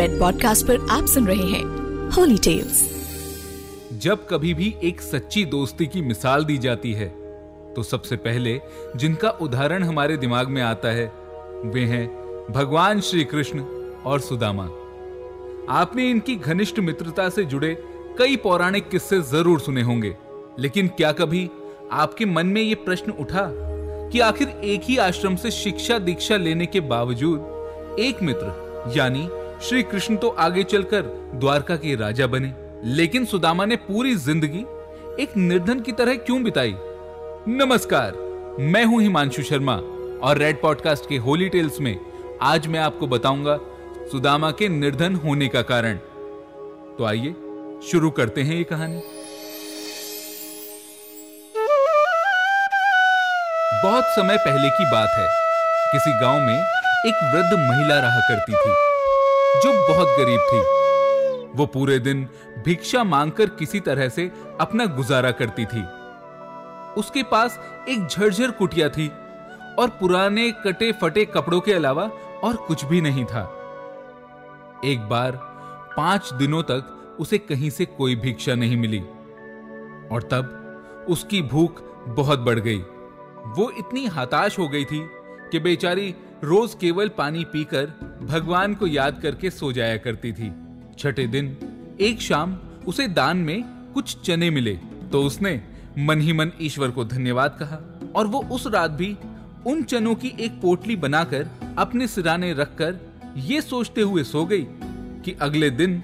Red podcast पर आप सुन रहे हैं होली टेल्स जब कभी भी एक सच्ची दोस्ती की मिसाल दी जाती है तो सबसे पहले जिनका उदाहरण हमारे दिमाग में आता है, वे हैं भगवान श्री कृष्ण और सुदामा। आपने इनकी घनिष्ठ मित्रता से जुड़े कई पौराणिक किस्से ज़रूर सुने होंगे, लेकिन क्या कभी आपके मन में यह प्रश्न उठा कि आखिर एक ही आश्रम से शिक्षा दीक्षा लेने के बावजूद एक मित्र, यानी श्री कृष्ण तो आगे चलकर द्वारका के राजा बने। लेकिन सुदामा ने पूरी ज़िंदगी एक निर्धन की तरह क्यों बिताई? नमस्कार, मैं हूँ हिमांशु शर्मा और रेड पॉडकास्ट के होली टेल्स में आज मैं आपको बताऊँगा सुदामा के निर्धन होने का कारण। तो आइए, शुरू करते हैं ये कहानी। बहुत समय पहले की बात है। किसी गाँव में एक वृद्ध महिला रहा करती थी। जो बहुत गरीब थी। वो पूरे दिन भिक्षा मांगकर किसी तरह से अपना गुजारा करती थी। उसके पास एक झरझर कुटिया थी और पुराने कटे फटे कपड़ों के अलावा और कुछ भी नहीं था। एक बार पाँच दिनों तक उसे कहीं से कोई भिक्षा नहीं मिली और तब उसकी भूख बहुत बढ़ गई। वो इतनी हताश हो गई थी कि बेचारी रोज केवल पानी पीकर भगवान को याद करके सो जाया करती थी। छठे दिन, एक शाम उसे दान में कुछ चने मिले तो उसने मन ही मन ईश्वर को धन्यवाद कहा और वो उस रात भी उन चनों की एक पोटली बनाकर अपने सिराने रखकर ये सोचते हुए सो गई कि अगले दिन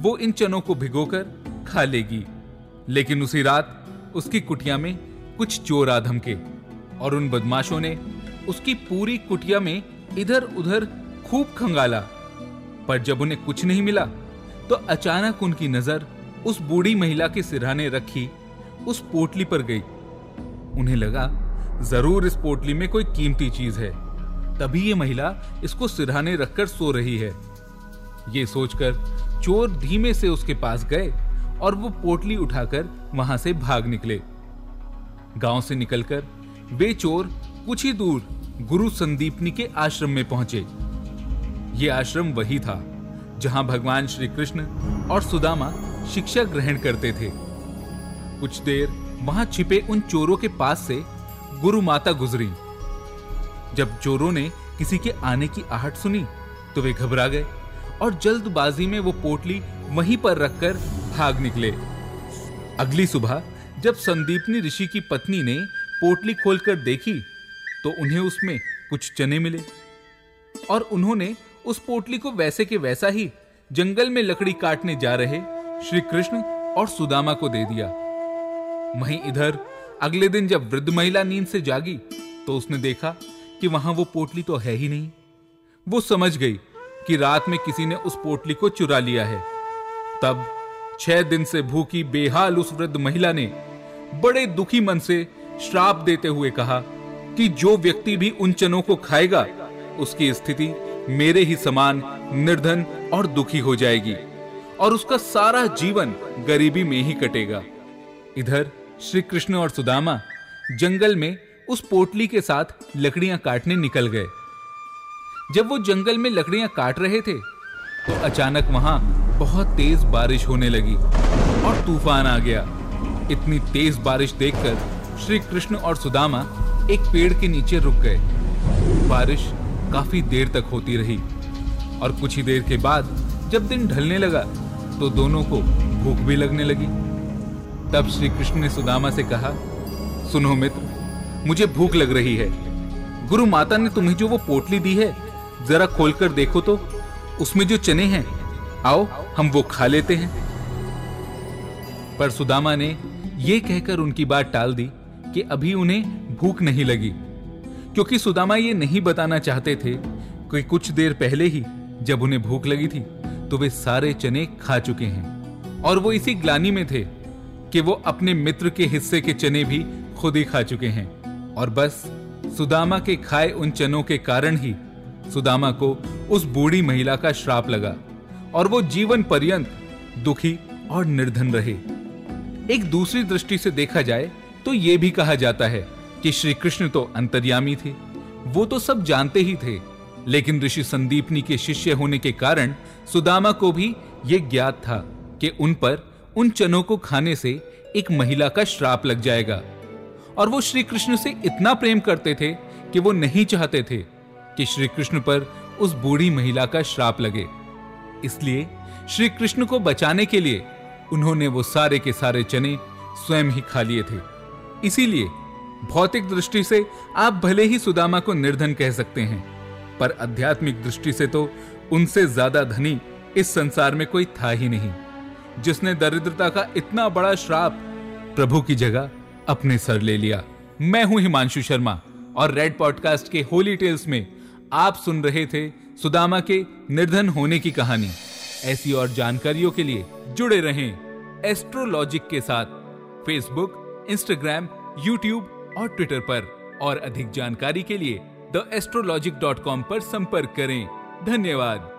वो इन चनों को भिगोकर खा लेगी। लेकिन उसी रात उसकी कुटिया में कुछ चोर आ धमके और उन बदमाशों ने उसकी पूरी कुटिया में इधर उधर खूब खंगाला, पर जब उन्हें कुछ नहीं मिला तो अचानक उनकी नज़र उस बूढ़ी महिला के सिरहाने रखी, उस पोटली पर गई। उन्हें लगा, ज़रूर इस पोटली में कोई कीमती चीज़ है। तभी ये महिला इसको सिरहाने रखकर सो रही है। ये सोचकर चोर धीमे से उसके पास गए और वो पोटली उठाकर वहाँ से भाग निकले। गाँव से निकलकर वे चोर कुछ ही दूर गुरु संदीपनी के आश्रम में पहुँचे। ये आश्रम वही था, जहाँ भगवान श्री कृष्ण और सुदामा शिक्षा ग्रहण करते थे। कुछ देर वहाँ छिपे उन चोरों के पास से गुरु माता गुजरी। जब चोरों ने किसी के आने की आहट सुनी तो वे घबरा गए और जल्दबाजी में वो पोटली वहीं पर रखकर भाग निकले। अगली सुबह जब संदीपनी ऋषि की पत्नी ने पोटली खोलकर देखी तो उन्हें उसमें कुछ चने मिले और उन्होंने उस पोटली को वैसे के वैसा ही जंगल में लकड़ी काटने जा रहे श्री कृष्ण और सुदामा को दे दिया। वहीं इधर, अगले दिन जब वृद्ध महिला नींद से जागी तो उसने देखा कि वहाँ वो पोटली तो है ही नहीं। वो समझ गई कि रात में किसी ने उस पोटली को चुरा लिया है। तब छह दिन से भूखी, बेहाल उस वृद्ध महिला ने बड़े दुखी मन से श्राप देते हुए कहा कि जो व्यक्ति भी उन चनों को खाएगा, उसकी स्थिति मेरे ही समान निर्धन और दुखी हो जाएगी, और उसका सारा जीवन गरीबी में ही कटेगा। इधर श्री कृष्ण और सुदामा जंगल में उस पोटली के साथ लकड़ियाँ काटने निकल गए। जब वो जंगल में लकड़ियाँ काट रहे थे तो अचानक वहाँ बहुत तेज बारिश होने लगी और तूफ़ान आ गया। इतनी तेज बारिश देखकर श्री कृष्ण और सुदामा एक पेड़ के नीचे रुक गए। बारिश काफ़ी देर तक होती रही और कुछ ही देर के बाद जब दिन ढलने लगा तो दोनों को भूख भी लगने लगी। तब श्री कृष्ण ने सुदामा से कहा, सुनो मित्र, मुझे भूख लग रही है। गुरु माता ने तुम्हें जो वो पोटली दी है, जरा खोलकर देखो तो। उसमें जो चने हैं, आओ, हम वो खा लेते हैं। पर सुदामा ने यह कहकर उनकी बात टाल दी कि अभी उन्हें भूख नहीं लगी। क्योंकि सुदामा ये नहीं बताना चाहते थे कि कुछ देर पहले ही जब उन्हें भूख लगी थी तो वे सारे चने खा चुके हैं। और वो इसी ग्लानी में थे कि वो अपने मित्र के हिस्से के चने भी खुद ही खा चुके हैं। और बस, सुदामा के खाए उन चनों के कारण ही सुदामा को उस बूढ़ी महिला का श्राप लगा और वो जीवन पर्यंत दुखी और निर्धन रहे। एक दूसरी दृष्टि से देखा जाए तो यह भी कहा जाता है कि श्री कृष्ण तो अंतर्यामी थे। वो तो सब जानते ही थे। लेकिन ऋषि संदीपनी के शिष्य होने के कारण सुदामा को भी यह ज्ञात था कि उन पर, उन चनों को खाने से एक महिला का श्राप लग जाएगा। और वो श्री कृष्ण से इतना प्रेम करते थे कि वो नहीं चाहते थे कि श्री कृष्ण पर उस बूढ़ी महिला का श्राप लगे। इसलिए श्री कृष्ण को बचाने के लिए उन्होंने वो सारे के सारे चने स्वयं ही खा लिए थे। इसीलिए भौतिक दृष्टि से आप भले ही सुदामा को निर्धन कह सकते हैं, पर आध्यात्मिक दृष्टि से तो उनसे ज़्यादा धनी इस संसार में कोई था ही नहीं, जिसने दरिद्रता का इतना बड़ा श्राप प्रभु की जगह अपने सर ले लिया। मैं हूँ हिमांशु शर्मा, और रेड पॉडकास्ट के होली टेल्स में आप सुन रहे थे सुदामा के निर्धन होने की कहानी। ऐसी और जानकारियों के लिए जुड़े रहें एस्ट्रोलॉजिक के साथ फेसबुक इंस्टाग्राम यूट्यूब और ट्विटर पर। और अधिक जानकारी के लिए द एस्ट्रोलॉजिक डॉट कॉम पर संपर्क करें। धन्यवाद।